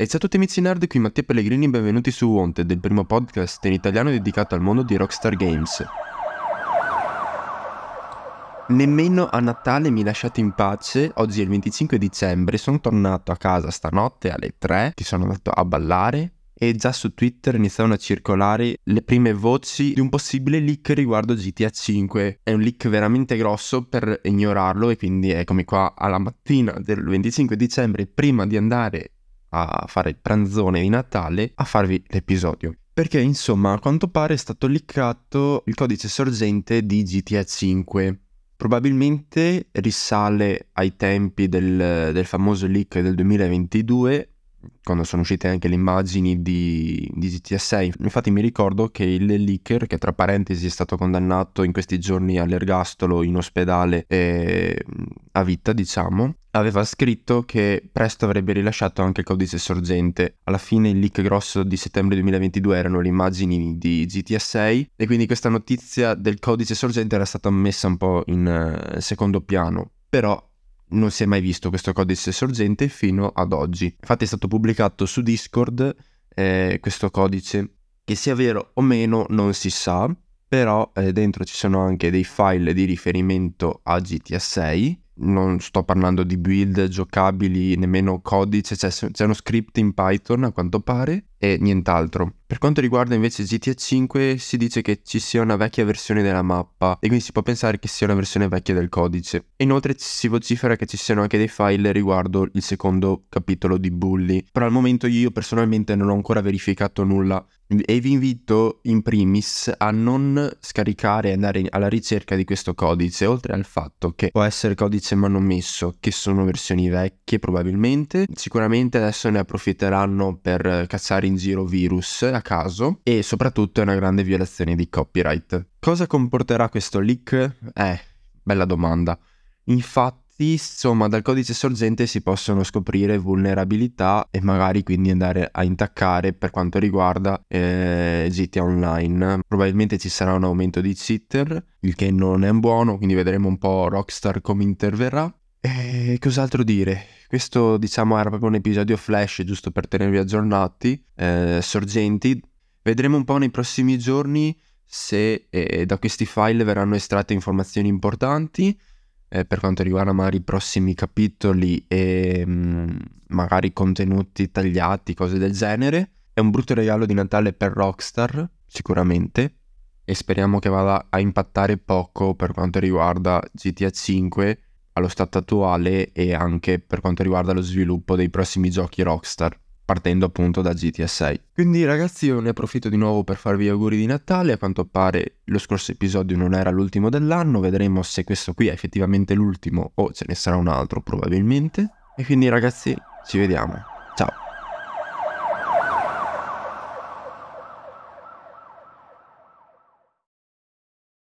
E ciao a tutti amici nerd, qui Mattia Pellegrini benvenuti su Wanted, il primo podcast in italiano dedicato al mondo di Rockstar Games. Nemmeno a Natale mi lasciate in pace, oggi è il 25 dicembre, sono tornato a casa stanotte alle 3, che sono andato a ballare e già su Twitter iniziavano a circolare le prime voci di un possibile leak riguardo GTA 5. È un leak veramente grosso per ignorarlo e quindi eccomi qua alla mattina del 25 dicembre prima di andare a fare il pranzone di Natale a farvi l'episodio. Perché insomma a quanto pare è stato liccato il codice sorgente di GTA 5. Probabilmente risale ai tempi del, del famoso leak del 2022 quando sono uscite anche le immagini di, di, GTA 6. Infatti mi ricordo che il leaker, che tra parentesi è stato condannato in questi giorni all'ergastolo in ospedale eh, a vita, diciamo, aveva scritto che presto avrebbe rilasciato anche il codice sorgente. Alla fine il leak grosso di settembre 2022 erano le immagini di GTA 6 e quindi questa notizia del codice sorgente era stata messa un po' in uh, secondo piano. Però non si è mai visto questo codice sorgente fino ad oggi. Infatti è stato pubblicato su Discord eh, questo codice, che sia vero o meno non si sa, però eh, dentro ci sono anche dei file di riferimento a GTA 6 non sto parlando di build giocabili, nemmeno codice, cioè c'è uno script in Python a quanto pare e nient'altro. Per quanto riguarda invece GTA 5 si dice che ci sia una vecchia versione della mappa e quindi si può pensare che sia una versione vecchia del codice. Inoltre si vocifera che ci siano anche dei file riguardo il secondo capitolo di Bully, però al momento io personalmente non ho ancora verificato nulla e vi invito in primis a non scaricare e andare alla ricerca di questo codice, oltre al fatto che può essere codice manomisso, che sono versioni vecchie probabilmente, sicuramente adesso ne approfitteranno per cacciare in giro virus a caso e soprattutto è una grande violazione di copyright. Cosa comporterà questo leak? Eh, bella domanda. Infatti insomma dal codice sorgente si possono scoprire vulnerabilità e magari quindi andare a intaccare per quanto riguarda eh, GTA Online. Probabilmente ci sarà un aumento di cheater, il che non è buono, quindi vedremo un po' Rockstar come interverrà. E cos'altro dire? Questo diciamo era proprio un episodio flash giusto per tenervi aggiornati, eh, sorgenti. Vedremo un po' nei prossimi giorni se eh, da questi file verranno estratte informazioni importanti eh, per quanto riguarda magari i prossimi capitoli e mh, mm, magari contenuti tagliati, cose del genere. È un brutto regalo di Natale per Rockstar, sicuramente, e speriamo che vada a impattare poco per quanto riguarda GTA 5 allo stato attuale e anche per quanto riguarda lo sviluppo dei prossimi giochi Rockstar partendo appunto da GTA 6. Quindi ragazzi io ne approfitto di nuovo per farvi auguri di Natale, a quanto pare lo scorso episodio non era l'ultimo dell'anno, vedremo se questo qui è effettivamente l'ultimo o ce ne sarà un altro probabilmente. E quindi ragazzi ci vediamo, ciao!